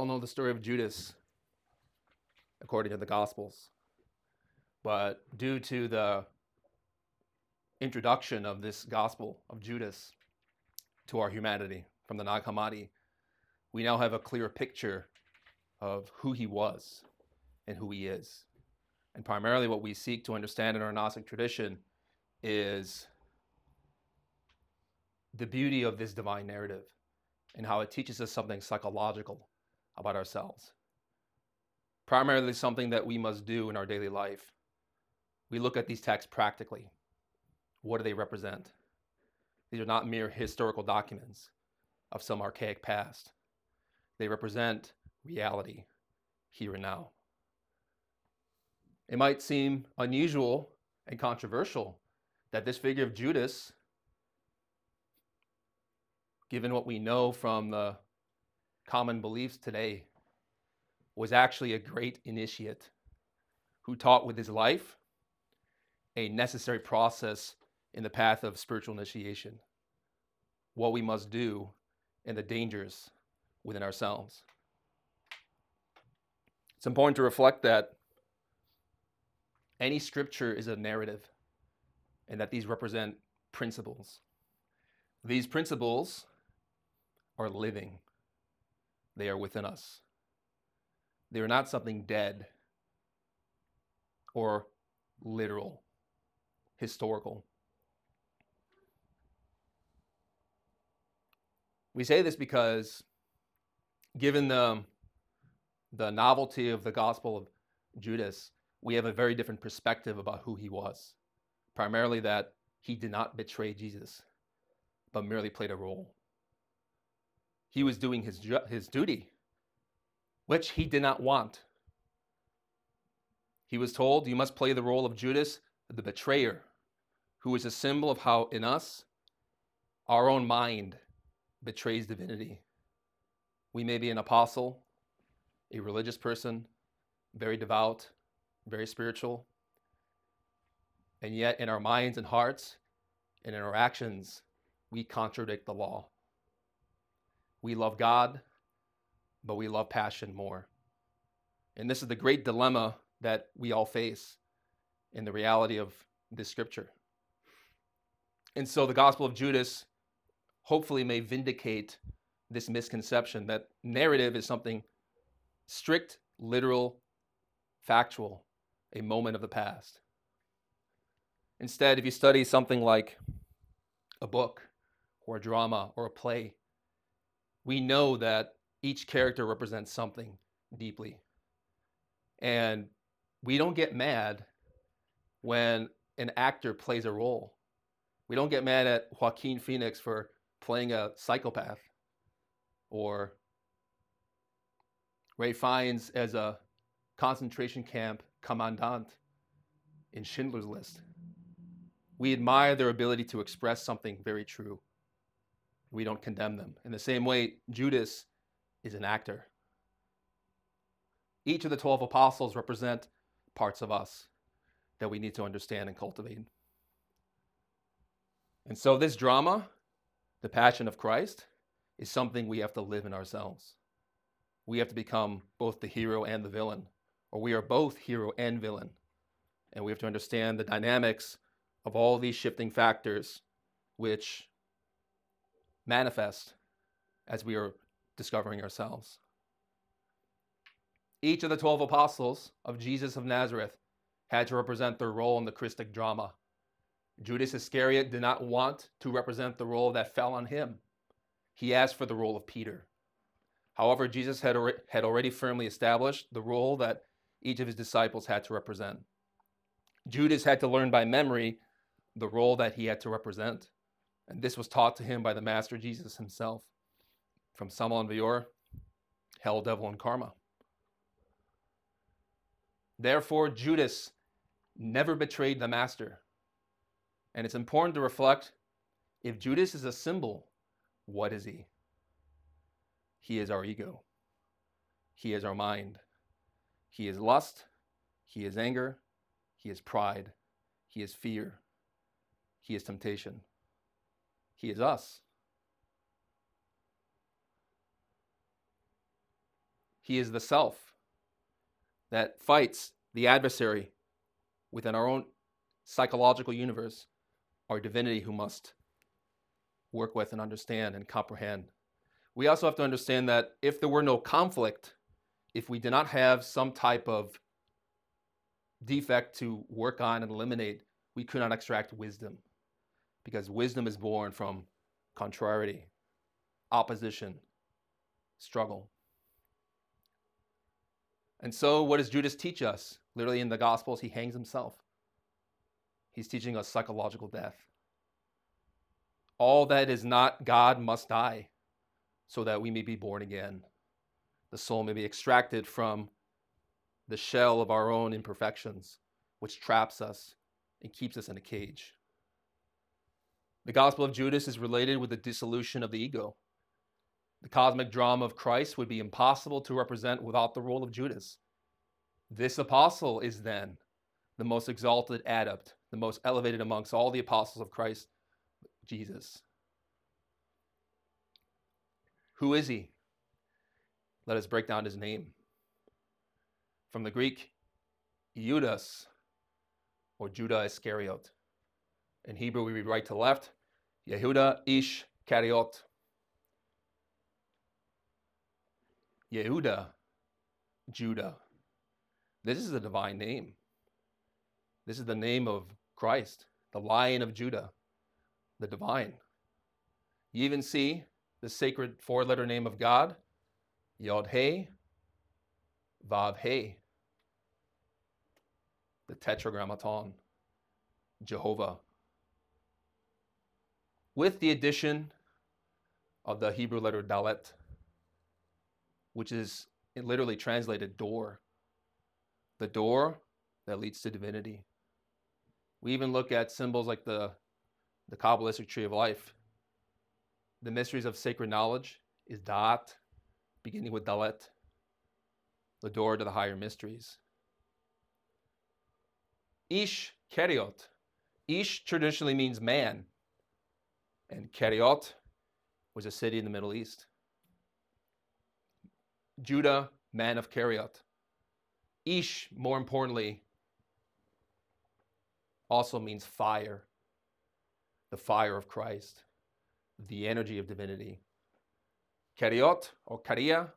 All know the story of Judas according to the Gospels. But due to the introduction of this Gospel of Judas to our humanity from the Nag Hammadi, we now have a clear picture of who he was and who he is. And primarily, what we seek to understand in our Gnostic tradition is the beauty of this divine narrative and how it teaches us something psychological about ourselves. Primarily, something that we must do in our daily life. We look at these texts practically. What do they represent? These are not mere historical documents of some archaic past. They represent reality here and now. It might seem unusual and controversial that this figure of Judas, given what we know from the common beliefs today, was actually a great initiate who taught with his life a necessary process in the path of spiritual initiation, what we must do, and the dangers within ourselves. It's important to reflect that any scripture is a narrative and that these represent principles. These principles are living, they are within us. They are not something dead or literal, historical. We say this because, given the, the novelty of the Gospel of Judas, we have a very different perspective about who he was. Primarily, that he did not betray Jesus, but merely played a role. He was doing his, his duty, which he did not want. He was told, You must play the role of Judas, the betrayer, who is a symbol of how in us, our own mind betrays divinity. We may be an apostle, a religious person, very devout, very spiritual, and yet in our minds and hearts and in our actions, we contradict the law. We love God, but we love passion more. And this is the great dilemma that we all face in the reality of this scripture. And so the Gospel of Judas hopefully may vindicate this misconception that narrative is something strict, literal, factual, a moment of the past. Instead, if you study something like a book or a drama or a play, we know that each character represents something deeply. And we don't get mad when an actor plays a role. We don't get mad at Joaquin Phoenix for playing a psychopath or Ralph Fiennes as a concentration camp commandant in Schindler's List. We admire their ability to express something very true. We don't condemn them. In the same way, Judas is an actor. Each of the 12 apostles represent parts of us that we need to understand and cultivate. And so, this drama, the passion of Christ, is something we have to live in ourselves. We have to become both the hero and the villain, or we are both hero and villain. And we have to understand the dynamics of all these shifting factors which manifest as we are discovering ourselves. Each of the 12 apostles of Jesus of Nazareth had to represent their role in the Christic drama. Judas Iscariot did not want to represent the role that fell on him. He asked for the role of Peter. However, Jesus had, had already firmly established the role that each of his disciples had to represent. Judas had to learn by memory the role that he had to represent, and this was taught to him by the Master Jesus himself. From Samael Aun Weor, Hell, Devil, and Karma. Therefore, Judas never betrayed the Master. And it's important to reflect if Judas is a symbol, what is he? He is our ego. He is our mind. He is lust. He is anger. He is pride. He is fear. He is temptation. He is us. He is the self that fights the adversary within our own psychological universe, our divinity who must work with and understand and comprehend. We also have to understand that if there were no conflict, if we did not have some type of defect to work on and eliminate, we could not extract wisdom because wisdom is born from contrariety, opposition, struggle. And so, what does Judas teach us? Literally in the Gospels, he hangs himself. He's teaching us psychological death. All that is not God must die so that we may be born again. The soul may be extracted from the shell of our own imperfections, which traps us and keeps us in a cage. The Gospel of Judas is related with the dissolution of the ego. The cosmic drama of Christ would be impossible to represent without the role of Judas. This apostle is then the most exalted adept, the most elevated amongst all the apostles of Christ, Jesus. Who is he? Let us break down his name. From the Greek, Judas, or Judah Iscariot. In Hebrew, we read right to left, Yehuda Ish Kariot. Yehuda, Judah. This is a divine name. This is the name of Christ, the Lion of Judah, the divine. You even see the sacred four letter name of God, Yod He, Vav He, the Tetragrammaton, Jehovah. With the addition of the Hebrew letter Dalet, which is literally translated door, the door that leads to divinity. We even look at symbols like the, the Kabbalistic tree of life. The mysteries of sacred knowledge is Da'at, beginning with Dalet, the door to the higher mysteries. Ish Keriot. Ish traditionally means man, and Keriot was a city in the Middle East. Judah, man of Keriot. Ish, more importantly, also means fire, the fire of Christ, the energy of divinity. Keriot or Karia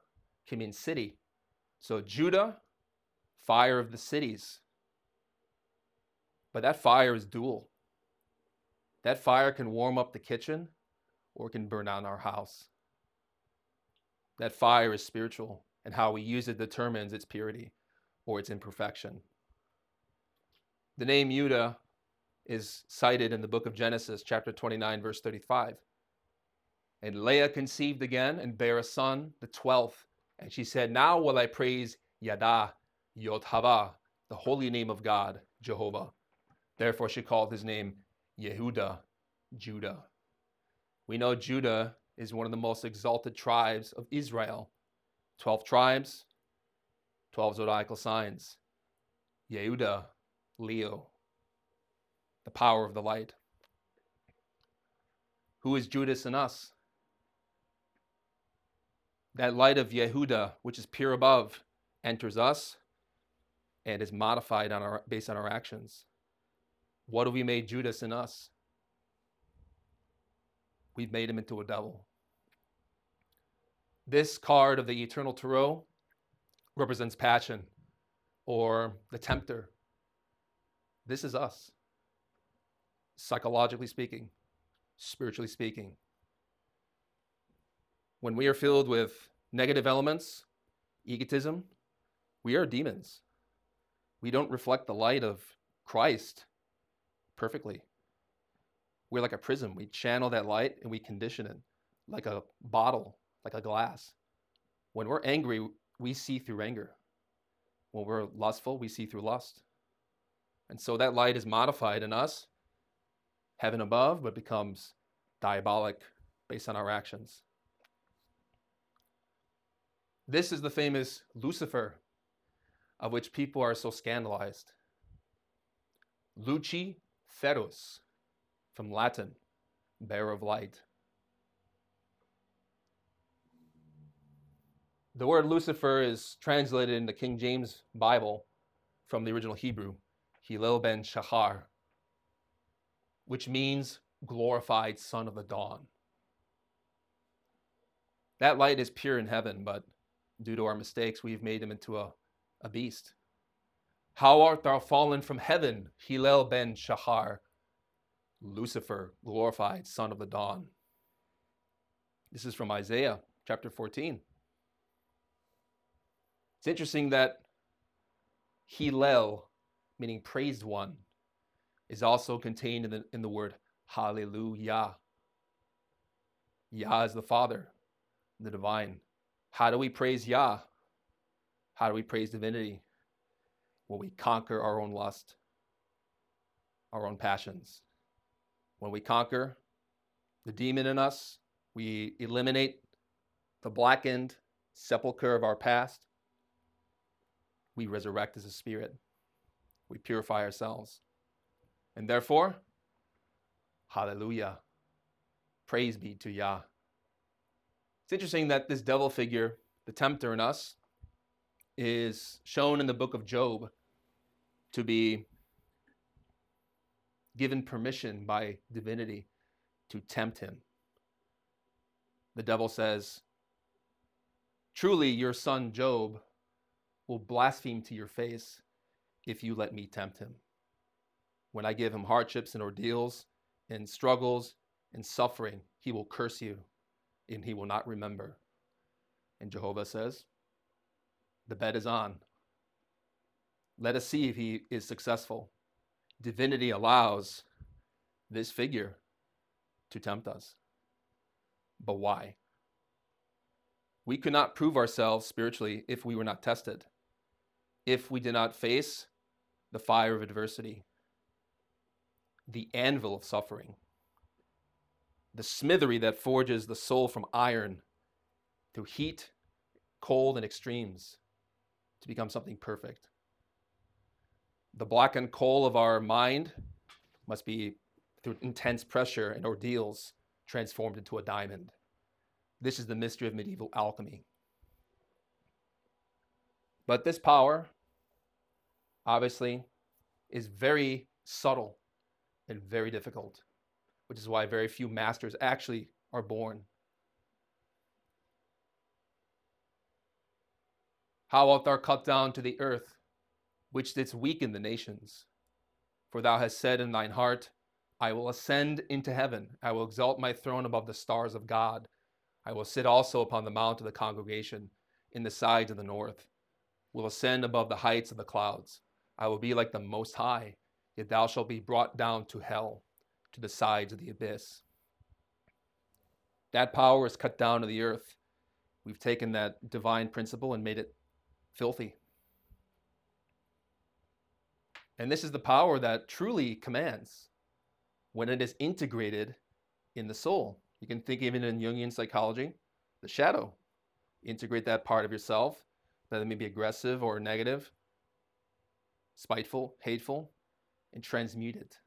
can mean city. So Judah, fire of the cities. But that fire is dual. That fire can warm up the kitchen or it can burn down our house. That fire is spiritual, and how we use it determines its purity or its imperfection. The name Judah is cited in the book of Genesis, chapter 29, verse 35. And Leah conceived again and bare a son, the twelfth. And she said, Now will I praise Yada, Yod Hava, the holy name of God, Jehovah. Therefore she called his name Yehuda, Judah. We know Judah is one of the most exalted tribes of Israel, 12 tribes, 12 zodiacal signs. Yehuda, Leo, the power of the light. Who is Judas in us? That light of Yehuda, which is pure above, enters us and is modified on our, based on our actions. What have we made Judas in us? We've made him into a devil. This card of the eternal tarot represents passion or the tempter. This is us, psychologically speaking, spiritually speaking. When we are filled with negative elements, egotism, we are demons. We don't reflect the light of Christ perfectly. We're like a prism. We channel that light and we condition it like a bottle, like a glass. When we're angry, we see through anger. When we're lustful, we see through lust. And so that light is modified in us, heaven above, but becomes diabolic based on our actions. This is the famous Lucifer, of which people are so scandalized. Luci ferus, from Latin, bearer of light. The word Lucifer is translated in the King James Bible from the original Hebrew, Hillel ben Shachar, which means glorified son of the dawn. That light is pure in heaven, but due to our mistakes, we've made him into a, a beast. How art thou fallen from heaven, Hillel ben Shachar, Lucifer, glorified son of the dawn? This is from Isaiah chapter 14. It's interesting that Hillel, meaning praised one, is also contained in the, in the word hallelujah. Yah is the Father, the divine. How do we praise Yah? How do we praise divinity? When we conquer our own lust, our own passions. When we conquer the demon in us, we eliminate the blackened sepulchre of our past we resurrect as a spirit. We purify ourselves. And therefore, hallelujah. Praise be to Yah. It's interesting that this devil figure, the tempter in us, is shown in the book of Job to be given permission by divinity to tempt him. The devil says, Truly, your son Job will blaspheme to your face if you let me tempt him. When I give him hardships and ordeals and struggles and suffering, he will curse you and he will not remember. And Jehovah says, The bet is on. Let us see if he is successful. Divinity allows this figure to tempt us. But why? We could not prove ourselves spiritually if we were not tested if we did not face the fire of adversity, the anvil of suffering, the smithery that forges the soul from iron through heat, cold, and extremes to become something perfect. The blackened coal of our mind must be, through intense pressure and ordeals, transformed into a diamond. This is the mystery of medieval alchemy. But this power, obviously, is very subtle and very difficult, which is why very few masters actually are born. How art thou cut down to the earth, which didst weaken the nations? For thou hast said in thine heart, I will ascend into heaven, I will exalt my throne above the stars of God. I will sit also upon the mount of the congregation in the sides of the north will ascend above the heights of the clouds. I will be like the Most High, yet thou shalt be brought down to hell, to the sides of the abyss. That power is cut down to the earth. We've taken that divine principle and made it filthy. And this is the power that truly commands when it is integrated in the soul. You can think even in Jungian psychology, the shadow. Integrate that part of yourself that may be aggressive or negative, spiteful, hateful, and transmute it.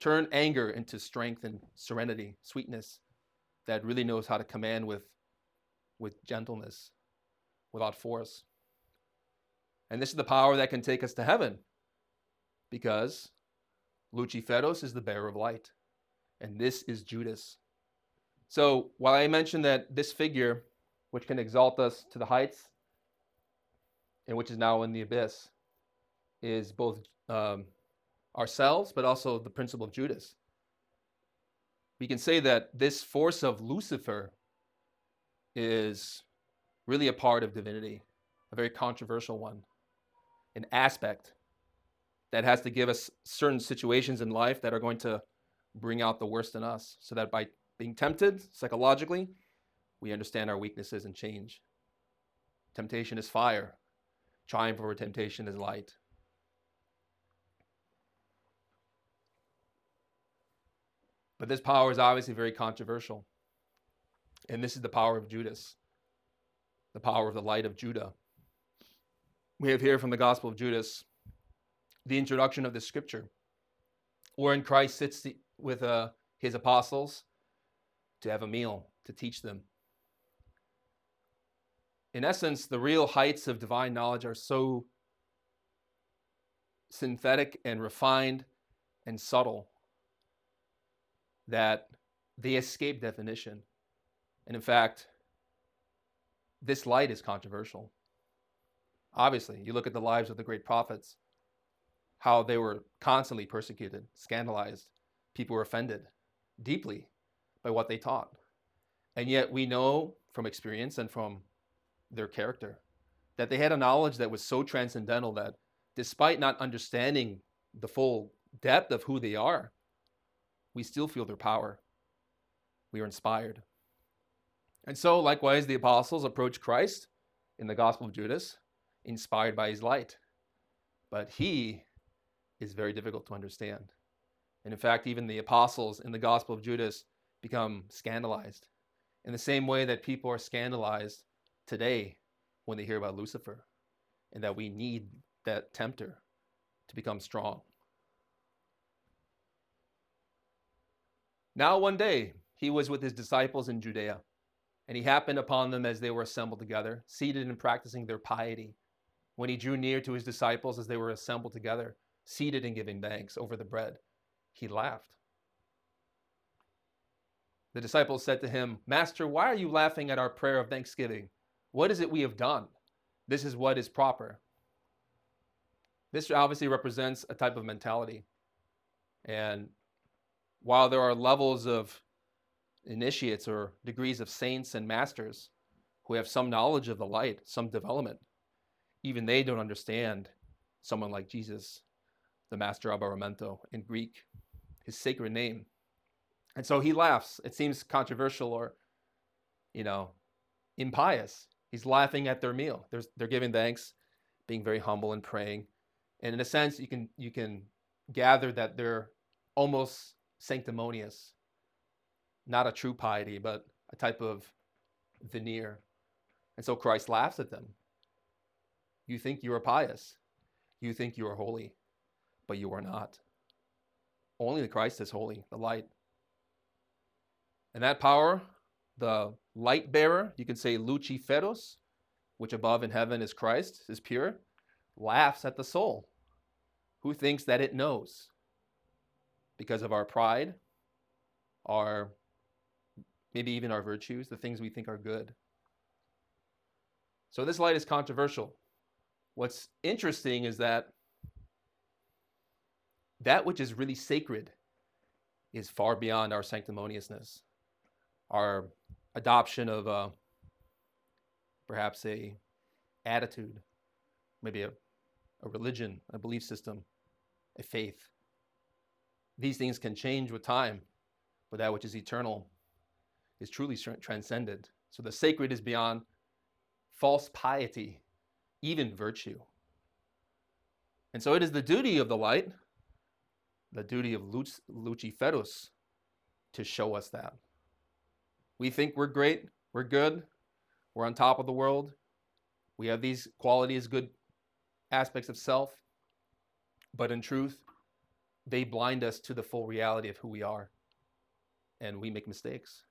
Turn anger into strength and serenity, sweetness that really knows how to command with, with gentleness, without force. And this is the power that can take us to heaven because Luciferos is the bearer of light. And this is Judas. So while I mentioned that this figure, which can exalt us to the heights, and which is now in the abyss, is both um, ourselves, but also the principle of Judas. We can say that this force of Lucifer is really a part of divinity, a very controversial one, an aspect that has to give us certain situations in life that are going to bring out the worst in us, so that by being tempted psychologically, we understand our weaknesses and change. Temptation is fire, triumph over temptation is light. But this power is obviously very controversial. And this is the power of Judas, the power of the light of Judah. We have here from the Gospel of Judas the introduction of the scripture, wherein Christ sits with uh, his apostles to have a meal, to teach them. In essence, the real heights of divine knowledge are so synthetic and refined and subtle that they escape definition. And in fact, this light is controversial. Obviously, you look at the lives of the great prophets, how they were constantly persecuted, scandalized. People were offended deeply by what they taught. And yet, we know from experience and from their character that they had a knowledge that was so transcendental that despite not understanding the full depth of who they are, we still feel their power. We are inspired. And so, likewise, the apostles approach Christ in the Gospel of Judas, inspired by his light. But he is very difficult to understand. And in fact, even the apostles in the Gospel of Judas become scandalized in the same way that people are scandalized today when they hear about Lucifer and that we need that tempter to become strong. Now, one day, he was with his disciples in Judea, and he happened upon them as they were assembled together, seated and practicing their piety. When he drew near to his disciples as they were assembled together, seated and giving thanks over the bread, he laughed. The disciples said to him, Master, why are you laughing at our prayer of thanksgiving? What is it we have done? This is what is proper. This obviously represents a type of mentality. And while there are levels of initiates or degrees of saints and masters who have some knowledge of the light, some development, even they don't understand someone like Jesus, the master Aberamentho in Greek, his sacred name. And so he laughs. It seems controversial or, you know, impious. He's laughing at their meal. They're, they're giving thanks, being very humble and praying. And in a sense, you can you can gather that they're almost sanctimonious, not a true piety, but a type of veneer. And so Christ laughs at them. You think you are pious, you think you are holy, but you are not. Only the Christ is holy, the light. And that power, the light bearer, you can say Luciferos, which above in heaven is Christ, is pure, laughs at the soul who thinks that it knows because of our pride, our maybe even our virtues, the things we think are good. So this light is controversial. What's interesting is that that which is really sacred is far beyond our sanctimoniousness, our adoption of uh, perhaps a attitude, maybe a, a religion, a belief system, a faith. These things can change with time, but that which is eternal is truly transcended. So the sacred is beyond false piety, even virtue. And so it is the duty of the light, the duty of Luciferus, to show us that. We think we're great, we're good, We're on top of the world. We have these qualities, good aspects of self. But in truth, they blind us to the full reality of who we are. And we make mistakes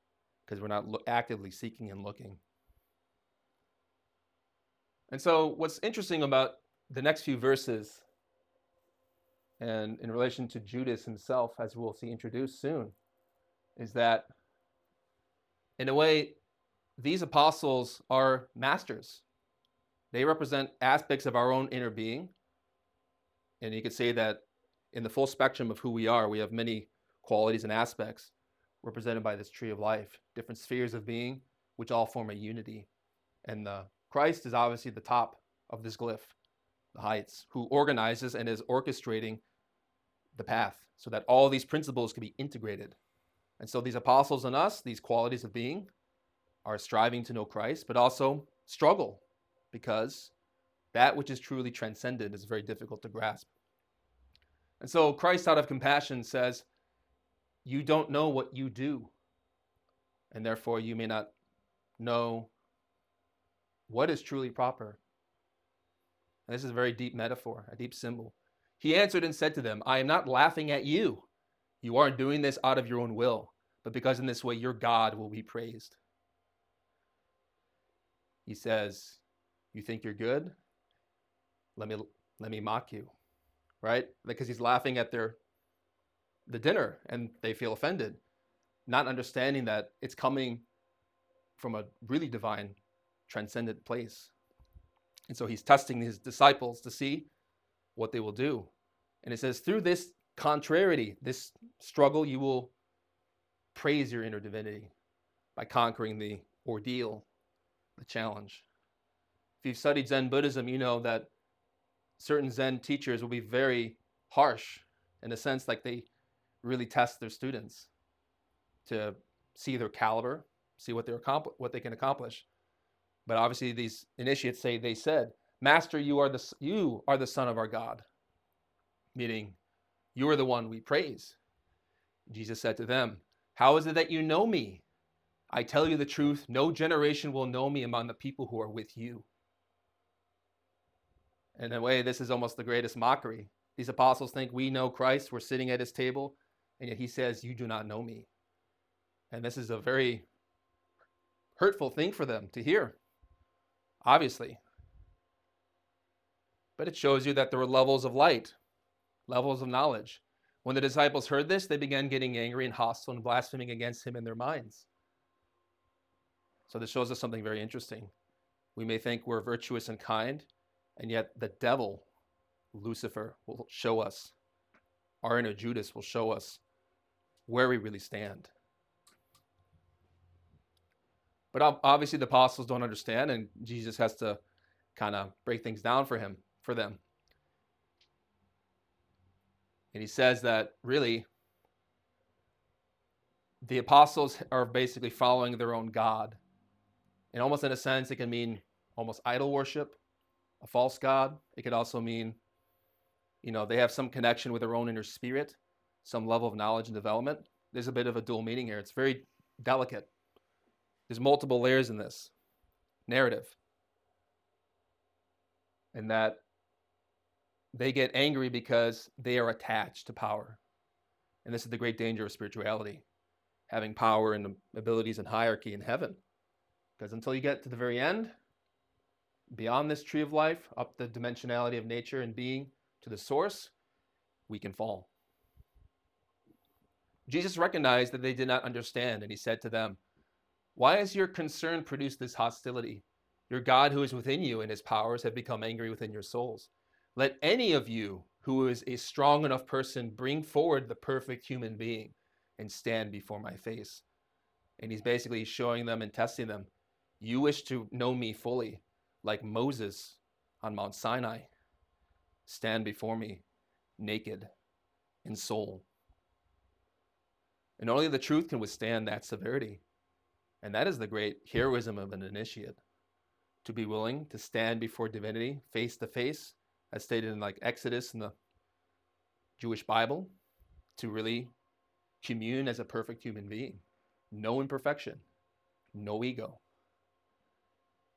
because we're not lo- actively seeking and looking. And so, what's interesting about the next few verses, and in relation to Judas himself, as we'll see introduced soon, is that in a way, these apostles are masters. They represent aspects of our own inner being. And you could say that in the full spectrum of who we are, we have many qualities and aspects represented by this tree of life, different spheres of being, which all form a unity. And the Christ is obviously the top of this glyph, the heights, who organizes and is orchestrating the path so that all these principles can be integrated. And so these apostles and us, these qualities of being, are striving to know Christ, but also struggle because that which is truly transcendent is very difficult to grasp. And so Christ, out of compassion, says, You don't know what you do, and therefore you may not know what is truly proper. And this is a very deep metaphor, a deep symbol. He answered and said to them, I am not laughing at you. You aren't doing this out of your own will, but because in this way your God will be praised. He says, You think you're good? Let me let me mock you. Right? Because he's laughing at their the dinner and they feel offended, not understanding that it's coming from a really divine, transcendent place. And so he's testing his disciples to see what they will do. And it says, through this contrariety, this struggle, you will praise your inner divinity by conquering the ordeal the challenge. If you've studied Zen Buddhism, you know that certain Zen teachers will be very harsh in a sense like they really test their students to see their caliber, see what they're accompli- what they can accomplish. But obviously these initiates say they said, "Master, you are the you are the son of our God." Meaning, you are the one we praise. Jesus said to them, "How is it that you know me? I tell you the truth, no generation will know me among the people who are with you. In a way, this is almost the greatest mockery. These apostles think we know Christ, we're sitting at his table, and yet he says, You do not know me. And this is a very hurtful thing for them to hear, obviously. But it shows you that there were levels of light, levels of knowledge. When the disciples heard this, they began getting angry and hostile and blaspheming against him in their minds. So this shows us something very interesting. We may think we're virtuous and kind, and yet the devil, Lucifer, will show us, our inner Judas will show us where we really stand. But obviously the apostles don't understand, and Jesus has to kind of break things down for him, for them. And he says that really the apostles are basically following their own God and almost in a sense, it can mean almost idol worship, a false God. It could also mean, you know, they have some connection with their own inner spirit, some level of knowledge and development. There's a bit of a dual meaning here. It's very delicate. There's multiple layers in this narrative. And that they get angry because they are attached to power. And this is the great danger of spirituality having power and abilities and hierarchy in heaven. Because until you get to the very end, beyond this tree of life, up the dimensionality of nature and being to the source, we can fall. Jesus recognized that they did not understand, and he said to them, Why has your concern produced this hostility? Your God who is within you and his powers have become angry within your souls. Let any of you who is a strong enough person bring forward the perfect human being and stand before my face. And he's basically showing them and testing them you wish to know me fully, like Moses on Mount Sinai. Stand before me, naked in soul. And only the truth can withstand that severity. And that is the great heroism of an initiate. To be willing to stand before divinity face to face, as stated in like Exodus in the Jewish Bible, to really commune as a perfect human being. No imperfection, no ego.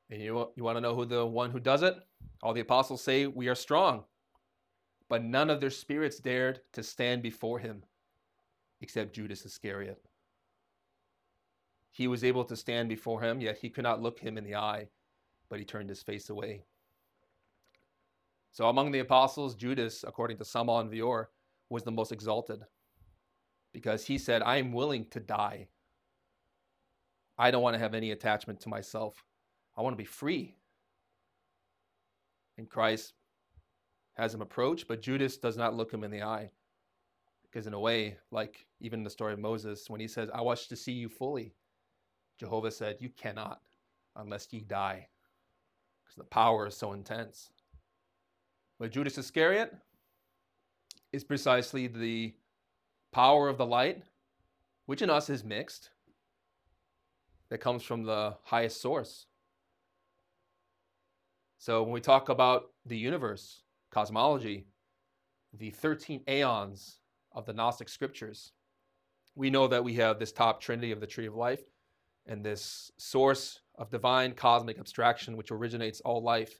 And you, you want to know who the one who does it? All the apostles say, We are strong. But none of their spirits dared to stand before him except Judas Iscariot. He was able to stand before him, yet he could not look him in the eye, but he turned his face away. So among the apostles, Judas, according to Samael Aun Weor, was the most exalted because he said, I am willing to die. I don't want to have any attachment to myself. I want to be free. And Christ has him approach, but Judas does not look him in the eye. Because, in a way, like even the story of Moses, when he says, I wish to see you fully, Jehovah said, You cannot unless ye die, because the power is so intense. But Judas Iscariot is precisely the power of the light, which in us is mixed, that comes from the highest source. So when we talk about the universe, cosmology, the 13 aeons of the Gnostic scriptures, we know that we have this top trinity of the tree of life and this source of divine cosmic abstraction which originates all life.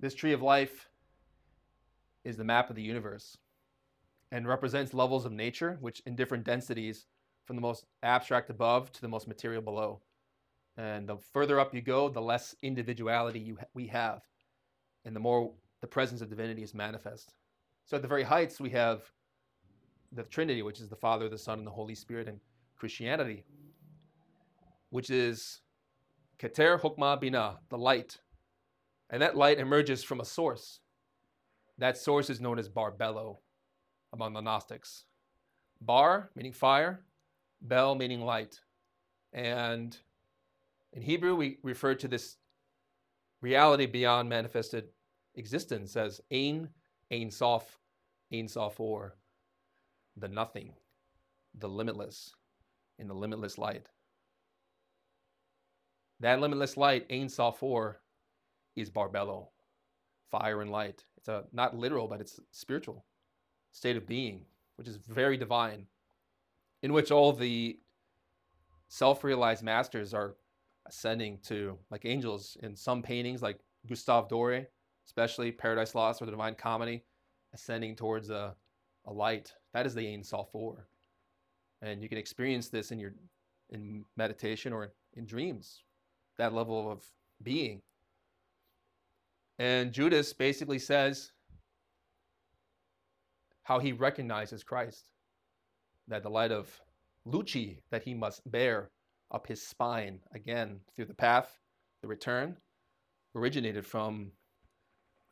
This tree of life is the map of the universe and represents levels of nature, which in different densities, from the most abstract above to the most material below. And the further up you go, the less individuality you ha- we have, and the more the presence of divinity is manifest. So at the very heights, we have the Trinity, which is the Father, the Son, and the Holy Spirit, in Christianity, which is Keter Hokmah Bina, the light. And that light emerges from a source. That source is known as Barbelo among the Gnostics. Bar, meaning fire, Bel, meaning light. And in Hebrew, we refer to this reality beyond manifested existence as Ein, Ein Sof, Ein Sof Or, the nothing, the limitless, in the limitless light. That limitless light, Ein Sof Or, is Barbelo, fire and light. It's a not literal, but it's spiritual state of being, which is very divine, in which all the self realized masters are ascending to, like angels in some paintings, like Gustave Doré, especially Paradise Lost or the Divine Comedy, ascending towards a, a light. That is the Ein Sof Or. And you can experience this in your in meditation or in dreams, that level of being. And Judas basically says, how he recognizes Christ, that the light of Luci that he must bear up his spine again through the path, the return, originated from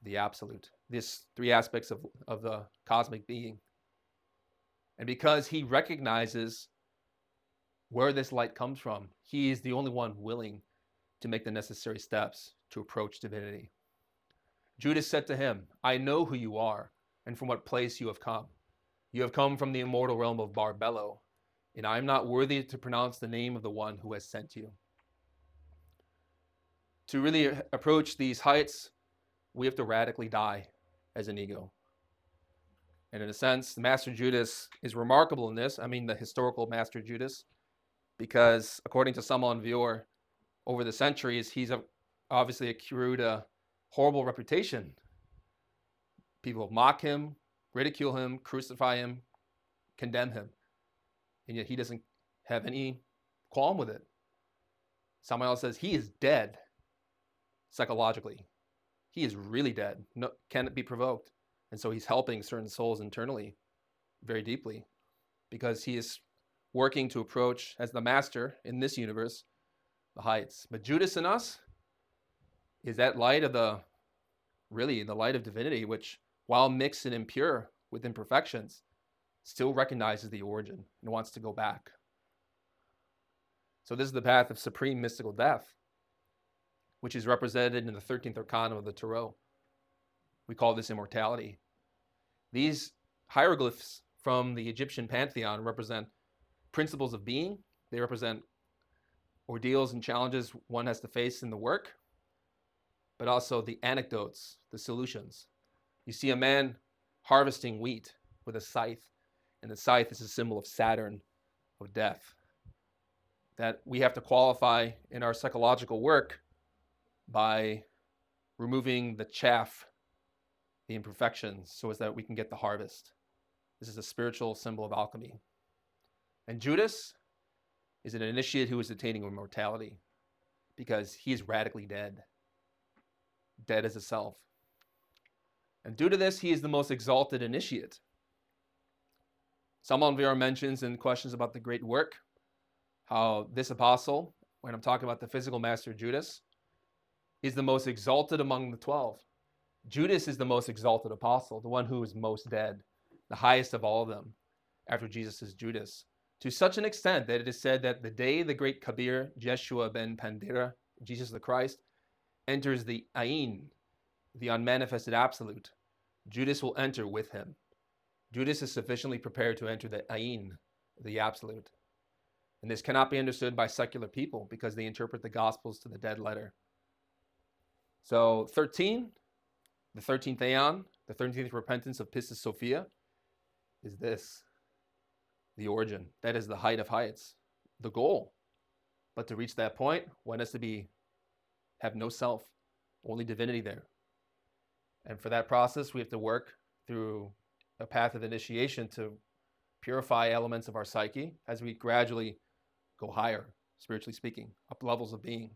the absolute. These three aspects of, of the cosmic being. And because he recognizes where this light comes from, he is the only one willing to make the necessary steps to approach divinity. Judas said to him, I know who you are and from what place you have come. You have come from the immortal realm of Barbelo, and I am not worthy to pronounce the name of the one who has sent you. To really approach these heights, we have to radically die as an ego. And in a sense, the Master Judas is remarkable in this. I mean, the historical Master Judas, because according to Samael Aun Weor, over the centuries, he's obviously accrued a horrible reputation People mock him, ridicule him, crucify him, condemn him. And yet he doesn't have any qualm with it. Someone else says he is dead psychologically. He is really dead. No, cannot be provoked. And so he's helping certain souls internally very deeply because he is working to approach as the master in this universe the heights. But Judas in us is that light of the really the light of divinity, which while mixed and impure with imperfections, still recognizes the origin and wants to go back. So, this is the path of supreme mystical death, which is represented in the 13th arcana of the Tarot. We call this immortality. These hieroglyphs from the Egyptian pantheon represent principles of being, they represent ordeals and challenges one has to face in the work, but also the anecdotes, the solutions you see a man harvesting wheat with a scythe, and the scythe is a symbol of Saturn, of death. that we have to qualify in our psychological work by removing the chaff, the imperfections, so as that we can get the harvest. This is a spiritual symbol of alchemy. And Judas is an initiate who is attaining immortality because he is radically dead, dead as a self. And due to this, he is the most exalted initiate. Samael Aun Weor mentions in questions about the great work how this apostle, when I'm talking about the physical master Judas, is the most exalted among the 12. Judas is the most exalted apostle, the one who is most dead, the highest of all of them, after Jesus is Judas. To such an extent that it is said that the day the great Kabir, Jeshua ben Pandira, Jesus the Christ, enters the Ain, the unmanifested absolute, Judas will enter with him. Judas is sufficiently prepared to enter the Ain, the absolute. And this cannot be understood by secular people because they interpret the Gospels to the dead letter. So 13, the 13th aeon, the 13th repentance of Pistis Sophia, is this the origin. That is the height of heights, the goal. But to reach that point, one has to be have no self, only divinity there. And for that process, we have to work through a path of initiation to purify elements of our psyche as we gradually go higher, spiritually speaking, up levels of being.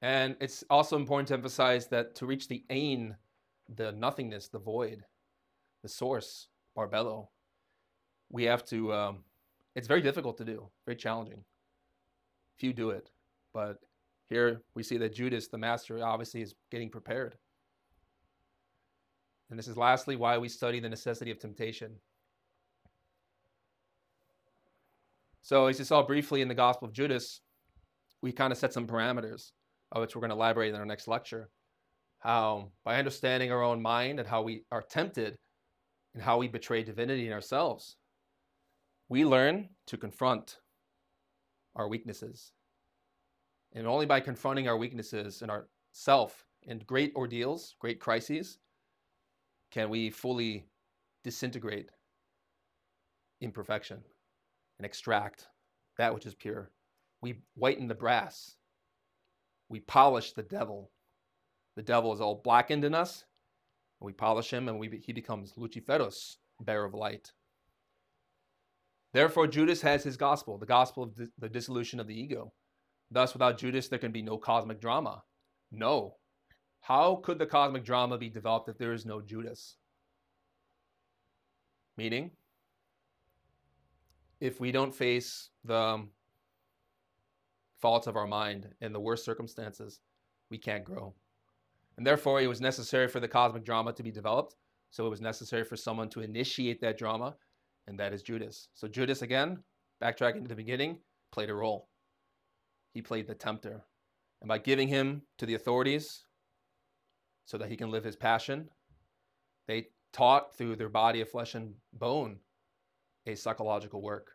And it's also important to emphasize that to reach the ain, the nothingness, the void, the source, Barbelo, we have to, um, it's very difficult to do, very challenging. Few do it. But here we see that Judas, the master, obviously is getting prepared. And this is lastly why we study the necessity of temptation. So, as you saw briefly in the Gospel of Judas, we kind of set some parameters, of which we're going to elaborate in our next lecture. How, by understanding our own mind and how we are tempted and how we betray divinity in ourselves, we learn to confront our weaknesses. And only by confronting our weaknesses and our self in great ordeals, great crises, can we fully disintegrate imperfection and extract that which is pure. We whiten the brass. We polish the devil. The devil is all blackened in us. We polish him and we, he becomes Luciferos, bearer of light. Therefore, Judas has his gospel, the gospel of the dissolution of the ego. Thus, without Judas, there can be no cosmic drama. No. How could the cosmic drama be developed if there is no Judas? Meaning, if we don't face the faults of our mind in the worst circumstances, we can't grow. And therefore, it was necessary for the cosmic drama to be developed. So it was necessary for someone to initiate that drama, and that is Judas. So Judas, again, backtracking to the beginning, played a role. He played the tempter. And by giving him to the authorities so that he can live his passion, they taught through their body of flesh and bone a psychological work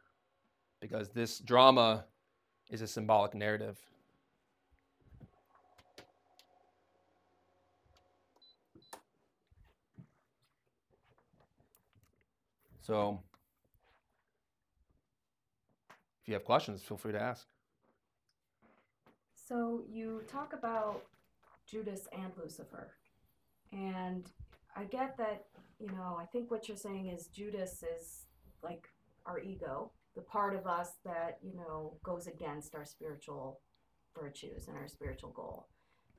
because this drama is a symbolic narrative. So, if you have questions, feel free to ask. So, you talk about Judas and Lucifer. And I get that, you know, I think what you're saying is Judas is like our ego, the part of us that, you know, goes against our spiritual virtues and our spiritual goal.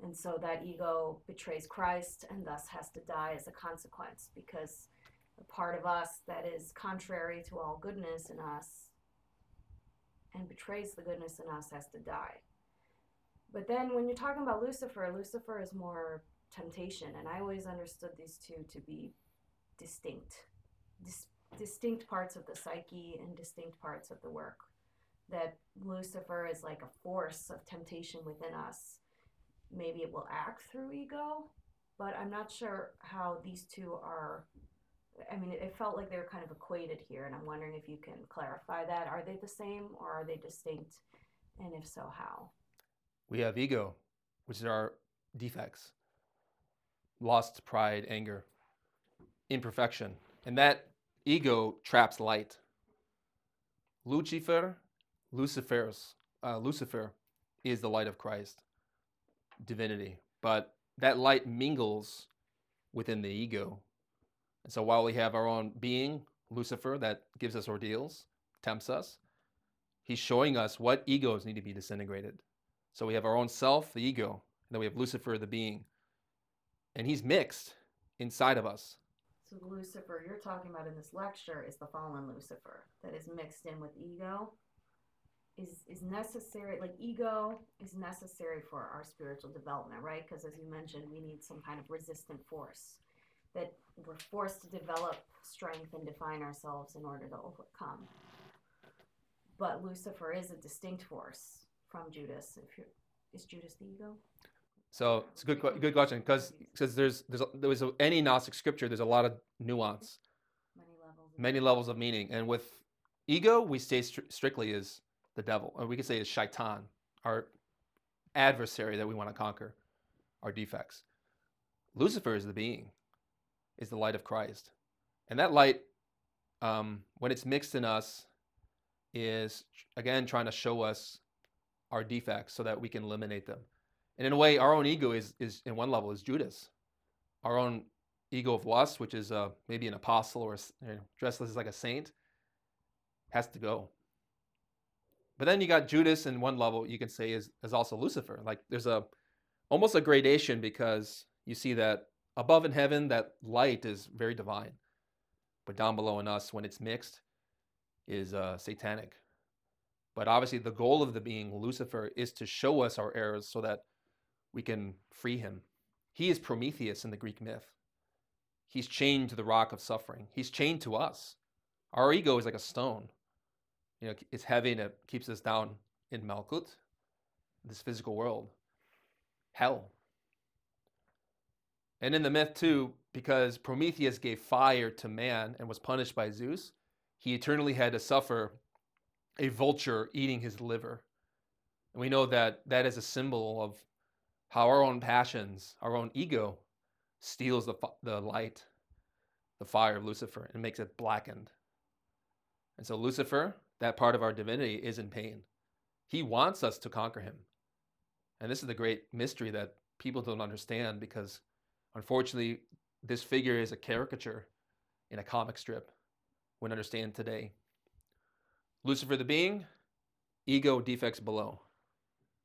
And so that ego betrays Christ and thus has to die as a consequence because the part of us that is contrary to all goodness in us and betrays the goodness in us has to die. But then when you're talking about Lucifer, Lucifer is more temptation. And I always understood these two to be distinct, dis- distinct parts of the psyche and distinct parts of the work. That Lucifer is like a force of temptation within us. Maybe it will act through ego, but I'm not sure how these two are. I mean, it felt like they were kind of equated here, and I'm wondering if you can clarify that. Are they the same or are they distinct? And if so, how? We have ego, which is our defects lust, pride, anger, imperfection. And that ego traps light. Lucifer Lucifer's uh, Lucifer is the light of Christ, divinity, but that light mingles within the ego. And so while we have our own being, Lucifer, that gives us ordeals, tempts us, he's showing us what egos need to be disintegrated. So we have our own self, the ego, and then we have Lucifer, the being. And he's mixed inside of us. So Lucifer, you're talking about in this lecture is the fallen Lucifer that is mixed in with ego. Is is necessary like ego is necessary for our spiritual development, right? Because as you mentioned, we need some kind of resistant force that we're forced to develop strength and define ourselves in order to overcome. But Lucifer is a distinct force from Judas. If you're, is Judas the ego? So it's a good good question because because there's there's there was a, any Gnostic scripture there's a lot of nuance, Many levels. many levels of meaning, and with ego we say stri- strictly is the devil, or we could say is shaitan, our adversary that we want to conquer, our defects. Lucifer is the being, is the light of Christ, and that light, um, when it's mixed in us, is again trying to show us our defects so that we can eliminate them. And in a way, our own ego is is in one level is Judas, our own ego of lust, which is uh, maybe an apostle or you know, dressed as like a saint, has to go. But then you got Judas in one level. You can say is is also Lucifer. Like there's a almost a gradation because you see that above in heaven that light is very divine, but down below in us when it's mixed is uh, satanic. But obviously, the goal of the being Lucifer is to show us our errors so that we can free him. He is Prometheus in the Greek myth. He's chained to the rock of suffering. He's chained to us. Our ego is like a stone. You know, it's heavy and it keeps us down in Malkut, this physical world, hell. And in the myth too, because Prometheus gave fire to man and was punished by Zeus, he eternally had to suffer a vulture eating his liver. And we know that that is a symbol of how our own passions, our own ego, steals the, the light, the fire of Lucifer, and makes it blackened. And so Lucifer, that part of our divinity, is in pain. He wants us to conquer him. And this is the great mystery that people don't understand because unfortunately, this figure is a caricature in a comic strip when understand today. Lucifer the being, ego defects below.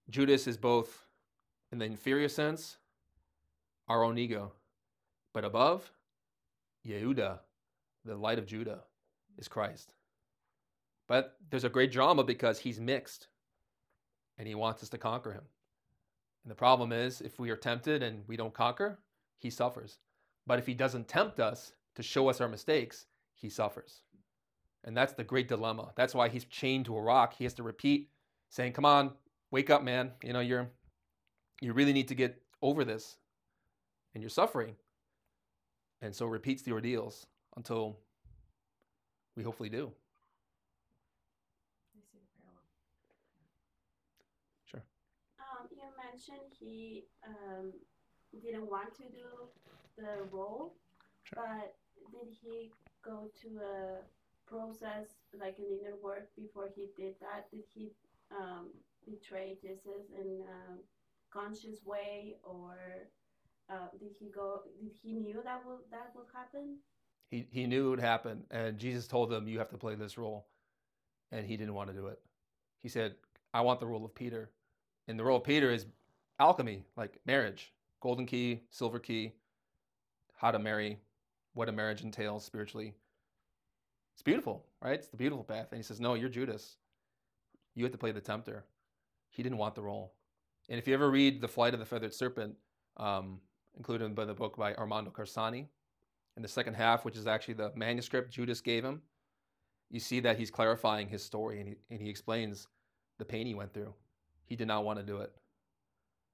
Judas is both, in the inferior sense, our own ego, but above, Yehuda, the light of Judah, is Christ. But there's a great drama because he's mixed and he wants us to conquer him. And the problem is, if we are tempted and we don't conquer, he suffers. But if he doesn't tempt us to show us our mistakes, he suffers. And that's the great dilemma. That's why he's chained to a rock. He has to repeat saying, "Come on, wake up, man. You know, you're you really need to get over this. And you're suffering." And so repeats the ordeals until we hopefully do. I see the parallel. Sure. Um, you mentioned he um, didn't want to do the role, Sure. but did he go to a process like an inner work before he did that? Did he um, betray Jesus in a conscious way, or uh, did he go? Did he knew that will that will happen? He he knew it would happen, and Jesus told him, "You have to play this role," and he didn't want to do it. He said, "I want the role of Peter," and the role of Peter is alchemy, like marriage, golden key, silver key, how to marry, what a marriage entails spiritually. It's beautiful, right? It's the beautiful path. And he says, "No, you're Judas. You have to play the tempter." He didn't want the role. And if you ever read *The Flight of the Feathered Serpent*, um, included by the book by Armando Cosani, in the second half, which is actually the manuscript Judas gave him, you see that he's clarifying his story and he, and he explains the pain he went through. He did not want to do it.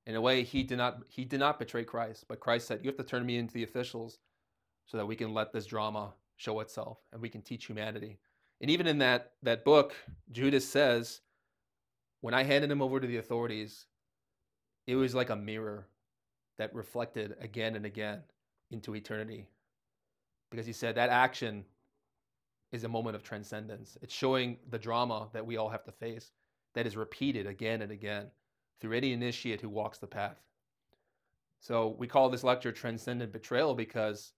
In a way, he did not he did not betray Christ, but Christ said, "You have to turn me into the officials, so that we can let this drama show itself and we can teach humanity." And even in that that book, Judas says, "When I handed him over to the authorities, it was like a mirror that reflected again and again into eternity." Because he said that action is a moment of transcendence. It's showing the drama that we all have to face. that is repeated again and again through any initiate who walks the path. So we call this lecture Transcendent Betrayal because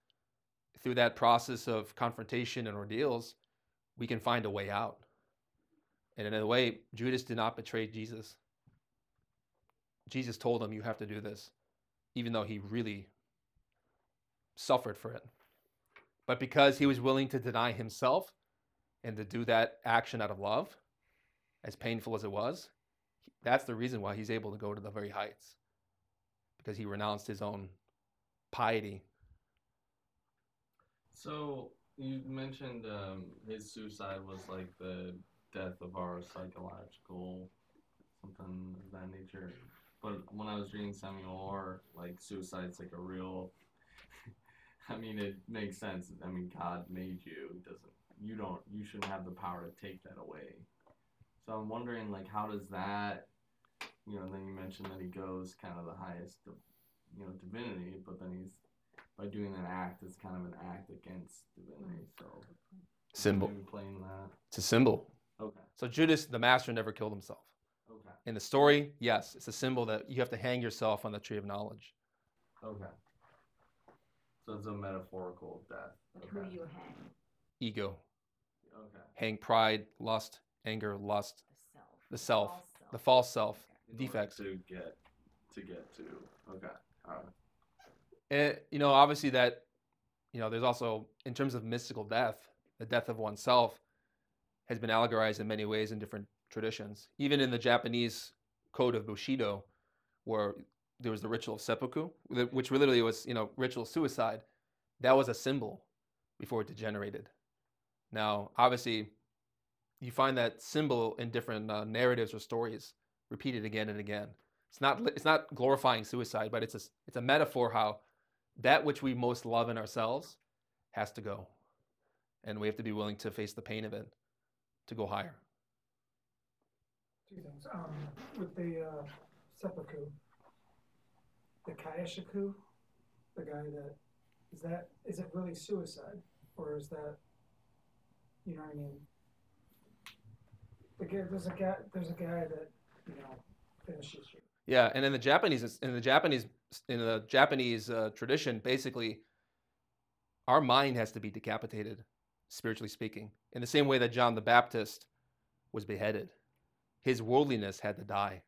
through that process of confrontation and ordeals, we can find a way out. And in a way, Judas did not betray Jesus. Jesus told him, You have to do this, even though he really suffered for it. But because he was willing to deny himself and to do that action out of love, as painful as it was, that's the reason why he's able to go to the very heights. Because he renounced his own piety. So you mentioned um, his suicide was like the death of our psychological something of that nature. But when I was reading Samael Aun Weor, like suicide's like a real. I mean, it makes sense. I mean, God made you. It doesn't you don't you shouldn't have the power to take that away. So I'm wondering, like, how does that? You know, and then you mentioned that he goes kind of the highest, of, you know, divinity, but then he's by doing that act, it's kind of an act against divinity. So Symbol. playing that. It's a symbol. Okay. So Judas, the master, never killed himself. Okay. In the story, yes, it's a symbol that you have to hang yourself on the tree of knowledge. Okay. So it's a metaphorical death. But who do you hang? Ego. Okay. Hang pride, lust, anger, lust, The self. the self, false the false self, In order defects. to get to get to. Okay. All right. And you know, obviously that, you know, there's also in terms of mystical death, the death of oneself has been allegorized in many ways in different traditions. Even in the Japanese code of Bushido, where there was the ritual of seppuku, which literally was, you know, ritual suicide. That was a symbol before it degenerated. Now, obviously, you find that symbol in different uh, narratives or stories repeated again and again. It's not it's not glorifying suicide, but it's a it's a metaphor how that which we most love in ourselves has to go, and we have to be willing to face the pain of it to go higher. Two things. Um, with the uh, seppuku, the kaishaku, the guy that is that is it really suicide or is that you know what I mean? The there's a guy there's a guy that finishes. Yeah, and in the Japanese, in the Japanese, in the Japanese uh, tradition, basically, our mind has to be decapitated, spiritually speaking, in the same way that John the Baptist was beheaded. His worldliness had to die.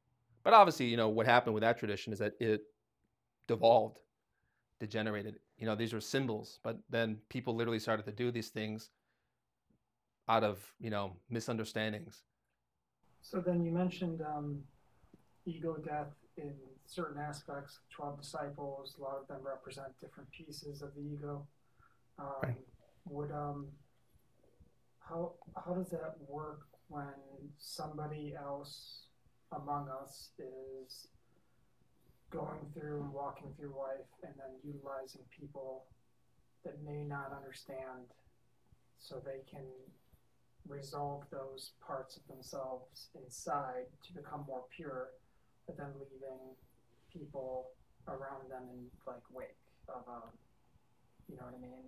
But obviously, you know what happened with that tradition is that it devolved, degenerated. You know, these were symbols, but then people literally started to do these things out of you know misunderstandings. So then you mentioned um, ego death in certain aspects. Twelve disciples, a lot of them represent different pieces of the ego. Um, Right. Would um, how how does that work when somebody else among us is going through and walking through life and then utilizing people that may not understand so they can resolve those parts of themselves inside to become more pure, but then leaving people around them in like wake of um, you know what I mean?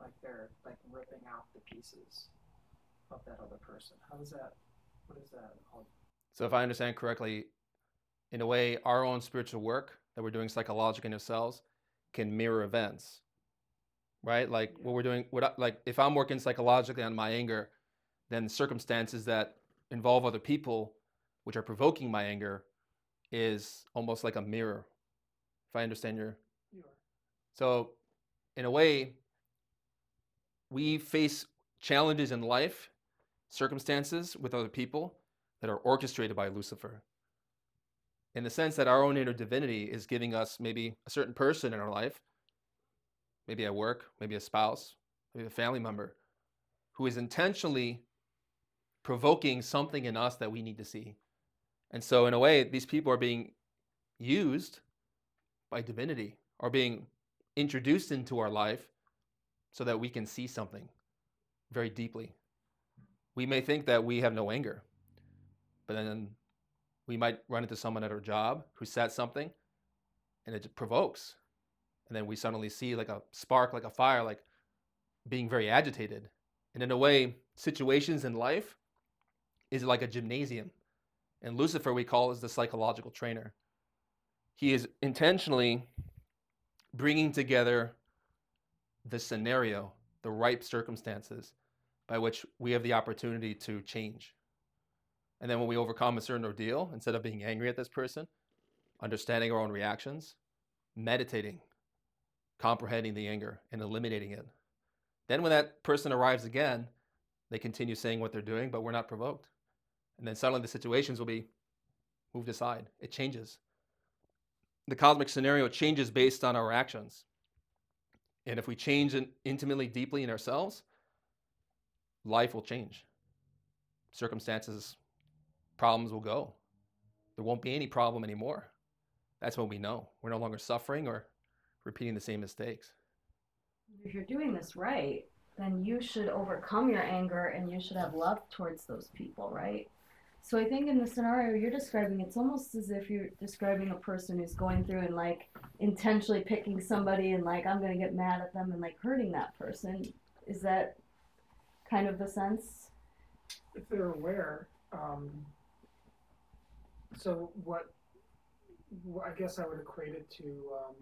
Like they're like ripping out the pieces of that other person. How does that? What is that? all- So, if I understand correctly, in a way, our own spiritual work that we're doing psychologically in ourselves can mirror events, right? Like what we're doing, what I, like if I'm working psychologically on my anger, then circumstances that involve other people, which are provoking my anger, is almost like a mirror. If I understand your You so, in a way, we face challenges in life, circumstances with other people that are orchestrated by Lucifer. In the sense that our own inner divinity is giving us maybe a certain person in our life, maybe at work, maybe a spouse, maybe a family member, who is intentionally provoking something in us that we need to see. And so, in a way, these people are being used by divinity or being introduced into our life so that we can see something very deeply. We may think that we have no anger, but then we might run into someone at our job who says something and it provokes. And then we suddenly see like a spark, like a fire, like being very agitated. And in a way, situations in life is like a gymnasium. And Lucifer, we call, is the psychological trainer. He is intentionally bringing together the scenario, the ripe circumstances by which we have the opportunity to change. And then when we overcome a certain ordeal, instead of being angry at this person, understanding our own reactions, meditating, comprehending the anger, and eliminating it. Then when that person arrives again, they continue saying what they're doing, but we're not provoked. And then suddenly the situations will be moved aside. It changes. The cosmic scenario changes based on our actions. And if we change intimately, deeply in ourselves, life will change. Circumstances, problems will go. There won't be any problem anymore. That's when we know we're no longer suffering or repeating the same mistakes. If you're doing this right, then you should overcome your anger and you should have love towards those people, right? So I think in the scenario you're describing, it's almost as if you're describing a person who's going through and like intentionally picking somebody and like I'm gonna get mad at them and like hurting that person. Is that kind of the sense? If they're aware, um, so what? I guess I would equate it to um,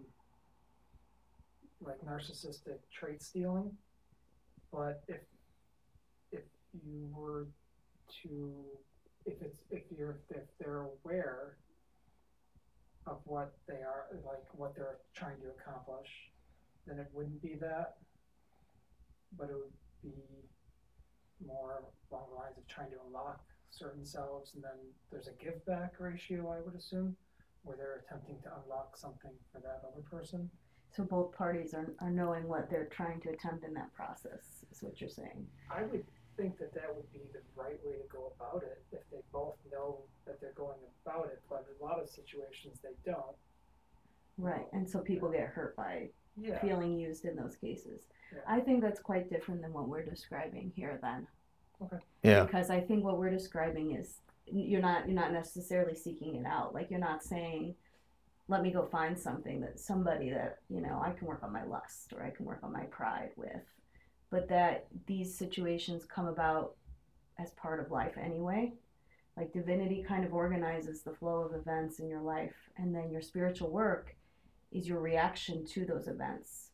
like narcissistic trait stealing. But if if you were to if it's if you're if they're aware of what they are like what they're trying to accomplish, then it wouldn't be that. But it would be more along the lines of trying to unlock certain selves and then there's a give back ratio I would assume where they're attempting to unlock something for that other person. So both parties are, are knowing what they're trying to attempt in that process, is what you're saying. I would think that that would be the right way to go about it if they both know that they're going about it, but in a lot of situations they don't. Right, and so people get hurt by Yeah. feeling used in those cases. Yeah. I think that's quite different than what we're describing here then. Okay. yeah. Because I think what we're describing is you're not you're not necessarily seeking it out. Like you're not saying, let me go find something that somebody that, you know, I can work on my lust or I can work on my pride with. But that these situations come about as part of life anyway. Like divinity kind of organizes the flow of events in your life and then your spiritual work is your reaction to those events.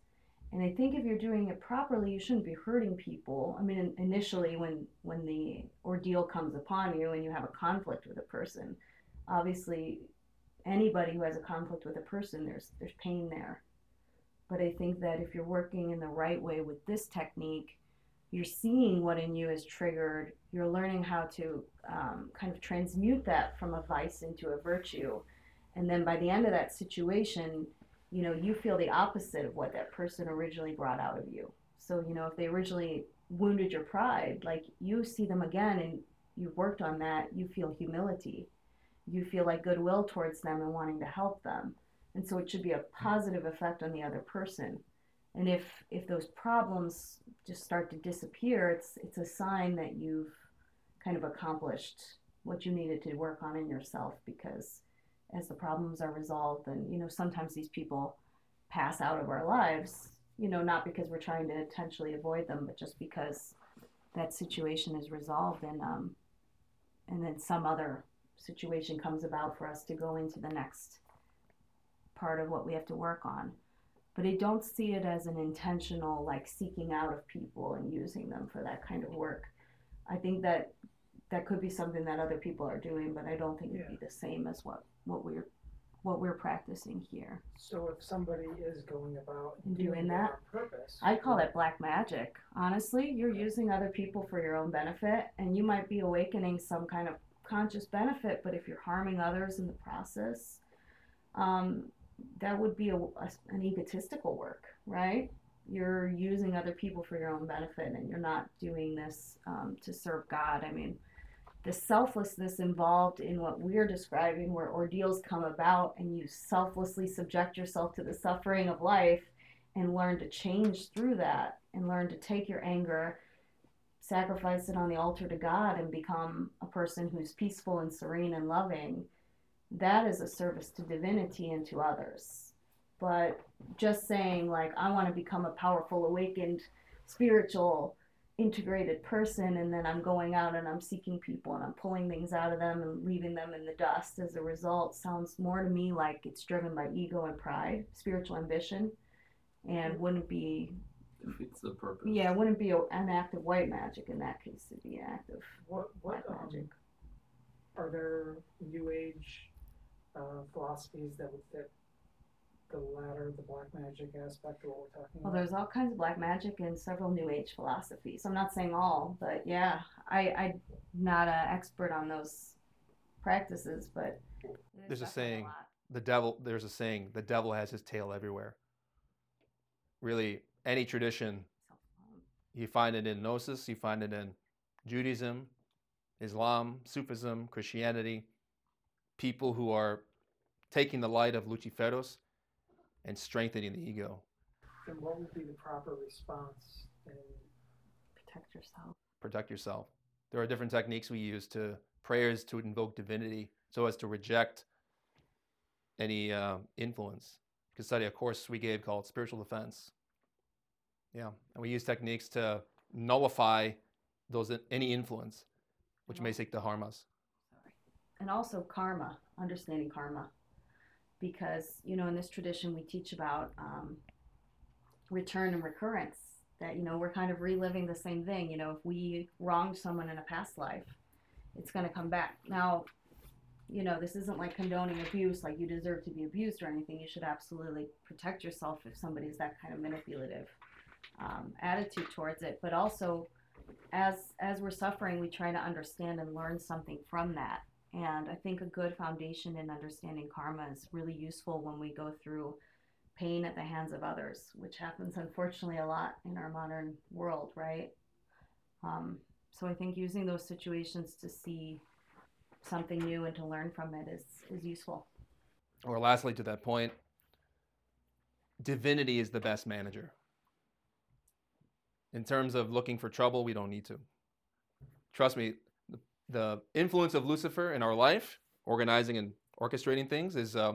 And I think if you're doing it properly, you shouldn't be hurting people. I mean, initially, when when the ordeal comes upon you and you have a conflict with a person, obviously, anybody who has a conflict with a person, there's there's pain there. But I think that if you're working in the right way with this technique, you're seeing what in you is triggered. You're learning how to um, kind of transmute that from a vice into a virtue, and then by the end of that situation, you know, you feel the opposite of what that person originally brought out of you. So, you know, if they originally wounded your pride, like you see them again and you've worked on that, you feel humility. You feel like goodwill towards them and wanting to help them. And so it should be a positive effect on the other person. And if if those problems just start to disappear, it's it's a sign that you've kind of accomplished what you needed to work on in yourself because as the problems are resolved and you know sometimes these people pass out of our lives you know not because we're trying to intentionally avoid them but just because that situation is resolved and um and then some other situation comes about for us to go into the next part of what we have to work on but i don't see it as an intentional like seeking out of people and using them for that kind of work i think that that could be something that other people are doing but i don't think it'd be the same as what what we're what we're practicing here. So if somebody is going about doing, doing that purpose, I call that black magic. Honestly, you're using other people for your own benefit, and you might be awakening some kind of conscious benefit, but if you're harming others in the process, um, that would be a, a, an egotistical work, right? You're using other people for your own benefit, and you're not doing this um, to serve God. I mean, the selflessness involved in what we're describing, where ordeals come about and you selflessly subject yourself to the suffering of life and learn to change through that and learn to take your anger, sacrifice it on the altar to God, and become a person who's peaceful and serene and loving. That is a service to divinity and to others. But just saying, like, I want to become a powerful, awakened, spiritual integrated person and then I'm going out and I'm seeking people and I'm pulling things out of them and leaving them in the dust as a result sounds more to me like it's driven by ego and pride, spiritual ambition, and wouldn't be defeats the purpose. yeah, it wouldn't be an act of white magic in that case. It'd be an act of What what black um, magic. are there new age uh, philosophies that would fit the latter, the black magic aspect of what we're talking Well, about? Well, there's all kinds of black magic and several new age philosophies. I'm not saying all, but yeah, I I'm not an expert on those practices, but There's a definitely saying, lot. the devil there's a saying the devil has his tail everywhere really any tradition you find it in gnosis you find it in judaism islam sufism christianity people who are taking the light of luciferos and strengthening the ego. And what would be the proper response? In, protect yourself. protect yourself. There are different techniques we use to prayers to invoke divinity so as to reject any uh, influence. You can study a course we gave called spiritual defense. Yeah and we use techniques to nullify those any influence which may seek to harm us and also karma, understanding karma, because you know in this tradition we teach about um, return and recurrence. That you know we're kind of reliving the same thing. You know if we wronged someone in a past life, it's going to come back. Now, you know this isn't like condoning abuse, like you deserve to be abused or anything. You should absolutely protect yourself if somebody's that kind of manipulative um, attitude towards it. But also, as as we're suffering, we try to understand and learn something from that. And I think a good foundation in understanding karma is really useful when we go through pain at the hands of others, which happens unfortunately a lot in our modern world, right? Um, so I think using those situations to see something new and to learn from it is, is useful. or lastly to that point divinity is the best manager in terms of looking for trouble we don't need to trust me the, influence of lucifer in our life organizing and orchestrating things is uh,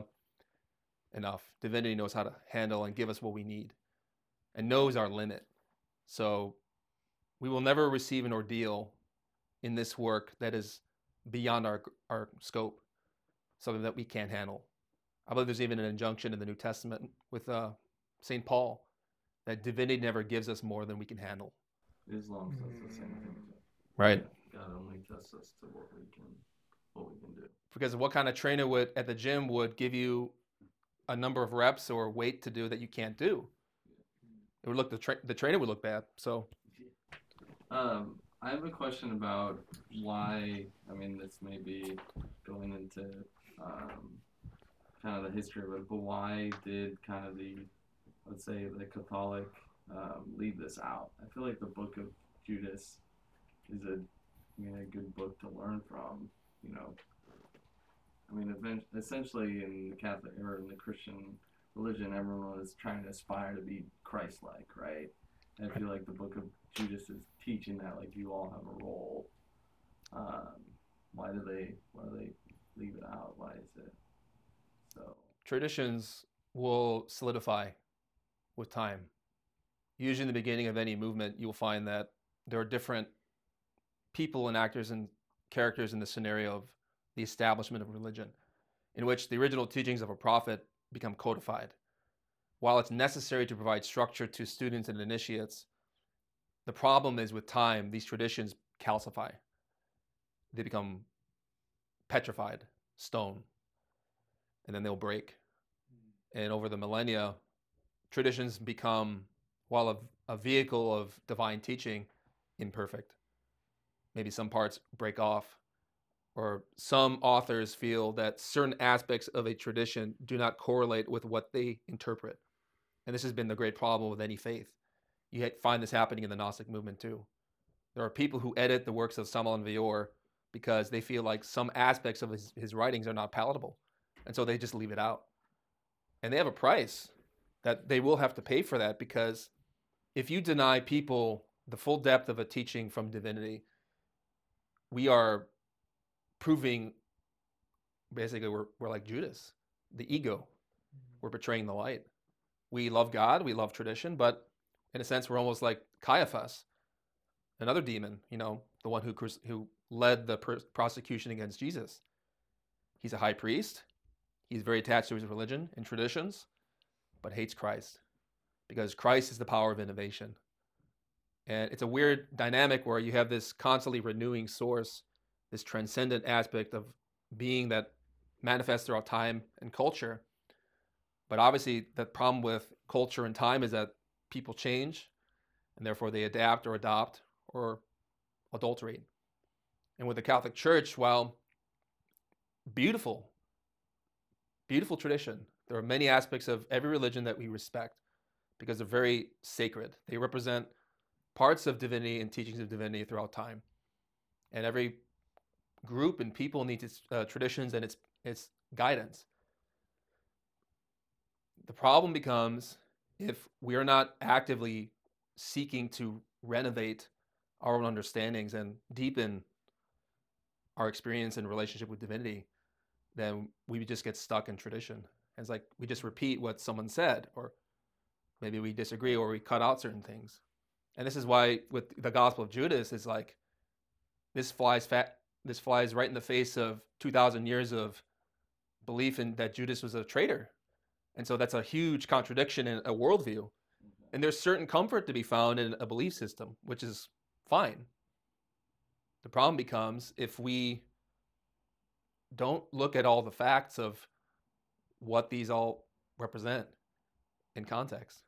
enough divinity knows how to handle and give us what we need and knows our limit so we will never receive an ordeal in this work that is beyond our, our scope something that we can't handle I believe there's even an injunction in the New Testament with uh, St. Paul that divinity never gives us more than we can handle. Islam says the same thing. Right. Only tests us to what we can, what we can do. Because what kind of trainer would at the gym would give you a number of reps or weight to do that you can't do? It would look the tra- the trainer would look bad. So Um, I have a question about why. I mean, this may be going into um, kind of the history of it, but why did kind of the, let's say, the Catholic um, leave this out? I feel like the Book of Judas is a, A good book to learn from. You know, I mean, essentially in the Catholic or in the Christian religion, everyone is trying to aspire to be Christ-like, right? And I feel like the Book of Judas is teaching that like you all have a role. Um, why do they why do they leave it out? Why is it so? traditions will solidify with time. Usually, in the beginning of any movement, you'll find that there are different people and actors and characters in the scenario of the establishment of religion, in which the original teachings of a prophet become codified. While it's necessary to provide structure to students and initiates, the problem is with time, these traditions calcify. They become petrified, stone, and then they'll break. And over the millennia, traditions become, while a, a vehicle of divine teaching, imperfect. Maybe some parts break off, or some authors feel that certain aspects of a tradition do not correlate with what they interpret. And this has been the great problem with any faith. You find this happening in the Gnostic movement too. There are people who edit the works of Samael Aun Weor because they feel like some aspects of his, his writings are not palatable. And so they just leave it out. And they have a price that they will have to pay for that because if you deny people the full depth of a teaching from divinity, we are proving basically we're, we're like Judas, the ego. Mm-hmm. We're betraying the light. We love God, we love tradition, but in a sense, we're almost like Caiaphas. another demon, you know, the one who who led the per- prosecution against Jesus. He's a high priest. He's very attached to his religion and traditions, but hates Christ because Christ is the power of innovation. And it's a weird dynamic where you have this constantly renewing source, this transcendent aspect of being that manifests throughout time and culture. But obviously, the problem with culture and time is that people change and therefore they adapt or adopt or adulterate. And with the Catholic Church, while beautiful, beautiful tradition, there are many aspects of every religion that we respect because they're very sacred. They represent parts of divinity and teachings of divinity throughout time. And every group and people needs its uh, traditions and its its guidance. The problem becomes if we are not actively seeking to renovate our own understandings and deepen our experience and relationship with divinity, then we just get stuck in tradition. It's like we just repeat what someone said, or maybe we disagree, or we cut out certain things. And this is why with the Gospel of Judas is like this flies fat this flies right in the face of 2000 years of belief in that Judas was a traitor. And so that's a huge contradiction in a worldview. Mm-hmm. And there's certain comfort to be found in a belief system, which is fine. The problem becomes if we don't look at all the facts of what these all represent in context.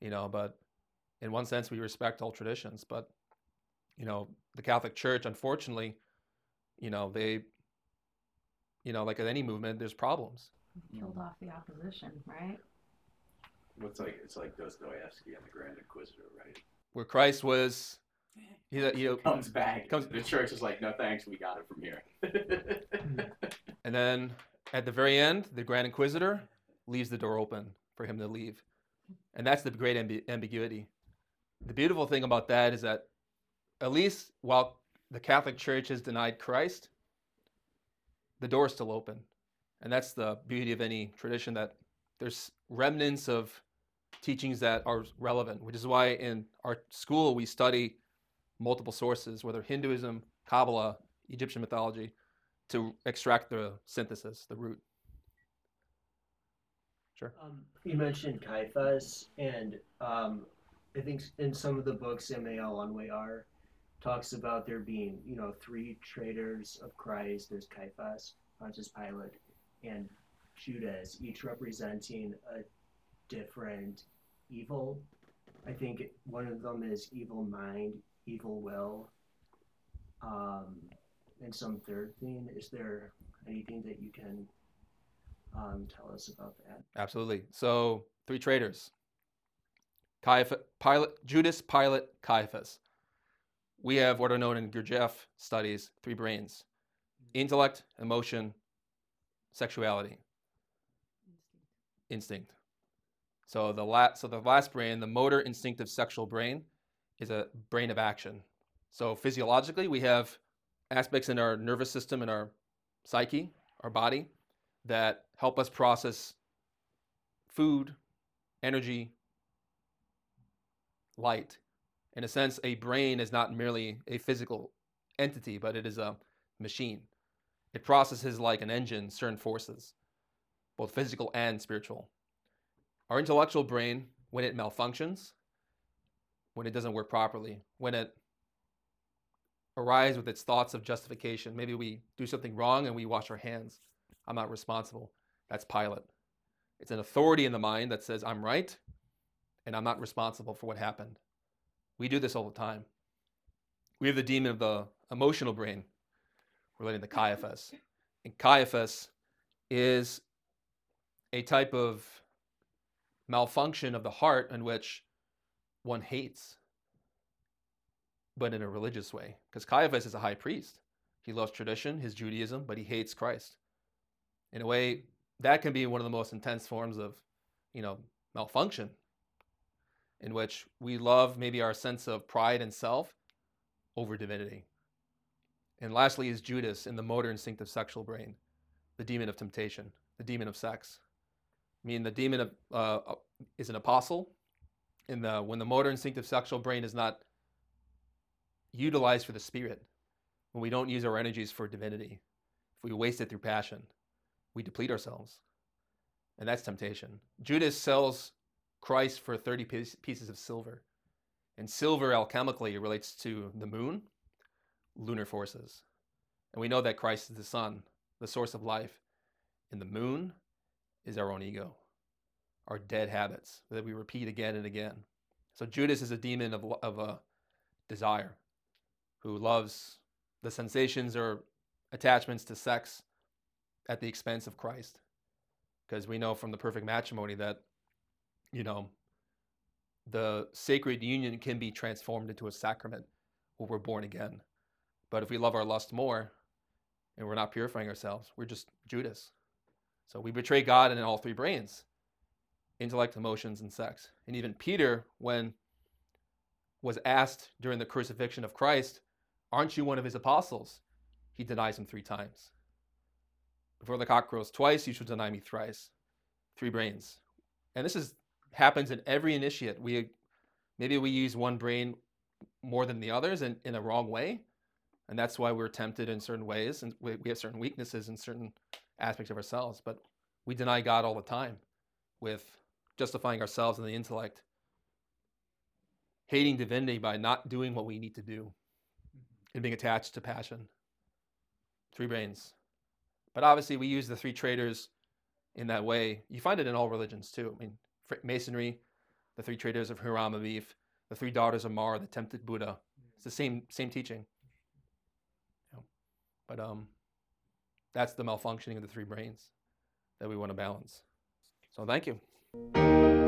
You know, but in one sense, we respect all traditions, but you know, the Catholic Church, unfortunately, you know, they, you know, like at any movement, there's problems. Killed off the opposition, right? It's like it's like Dostoevsky and the Grand Inquisitor, right? Where Christ was, he, you know, Comes back. Comes- to the church is like, no thanks, we got it from here. and then at the very end, the Grand Inquisitor leaves the door open for him to leave, and that's the great ambi- ambiguity. The beautiful thing about that is that, at least while the Catholic Church has denied Christ, the door is still open, and that's the beauty of any tradition that there's remnants of teachings that are relevant, which is why in our school we study multiple sources, whether Hinduism, Kabbalah, Egyptian mythology, to extract the synthesis, the root. Sure. Um, you mentioned Caiaphas, and um, I think in some of the books, Samael Aun Weor talks about there being, you know, three traitors of Christ. There's Caiaphas, Pontius Pilate, and Judas, each representing a different evil. I think one of them is evil mind, evil will, um, and some third thing. Is there anything that you can um, tell us about that? Absolutely. So three traitors. Caiaphas, Pilate, Judas, Pilate, Caiaphas. We have what are known in Gurdjieff studies three brains: intellect, emotion, sexuality, instinct. So the last, so the last brain, the motor instinctive sexual brain, is a brain of action. So physiologically, we have aspects in our nervous system and our psyche, our body, that help us process food, energy, light. In a sense, a brain is not merely a physical entity, but it is a machine. It processes like an engine certain forces, both physical and spiritual. Our intellectual brain, when it malfunctions, when it doesn't work properly, when it arrives with its thoughts of justification, maybe we do something wrong and we wash our hands. I'm not responsible. That's Pilate. It's an authority in the mind that says, I'm right and I'm not responsible for what happened. We do this all the time. We have the demon of the emotional brain relating to Caiaphas. And Caiaphas is a type of malfunction of the heart in which one hates, but in a religious way. Because Caiaphas is a high priest. He loves tradition, his Judaism, but he hates Christ. In a way, that can be one of the most intense forms of, you know, malfunction, in which we love maybe our sense of pride and self over divinity. And lastly is Judas in the motor instinctive sexual brain, the demon of temptation, the demon of sex. I mean, the demon of, uh, is an apostle. In the when the motor instinctive sexual brain is not utilized for the spirit, when we don't use our energies for divinity, if we waste it through passion, we deplete ourselves. And that's temptation. Judas sells Christ for 30 pieces of silver. And silver alchemically relates to the moon, lunar forces. And we know that Christ is the sun, the source of life. And the moon is our own ego, our dead habits that we repeat again and again. So Judas is a demon of, of a desire who loves the sensations or attachments to sex at the expense of Christ. Because we know from the perfect matrimony that, you know, the sacred union can be transformed into a sacrament when we're born again. But if we love our lust more and we're not purifying ourselves, we're just Judas. So we betray God in all three brains intellect, emotions, and sex. And even Peter, when was asked during the crucifixion of Christ, Aren't you one of his apostles? He denies him three times. Before the cock crows twice, you shall deny me thrice. Three brains. And this is happens in every initiate. We maybe we use one brain more than the others in, in a wrong way. And that's why we're tempted in certain ways and we, we have certain weaknesses in certain aspects of ourselves. But we deny God all the time with justifying ourselves in the intellect, hating divinity by not doing what we need to do, mm-hmm. and being attached to passion. Three brains. But obviously, we use the three traitors in that way. You find it in all religions too. I mean, Masonry, the three traders of Hiram Abiff, the three daughters of Mara, the tempted Buddha. It's the same same teaching. But um, that's the malfunctioning of the three brains that we want to balance. So thank you.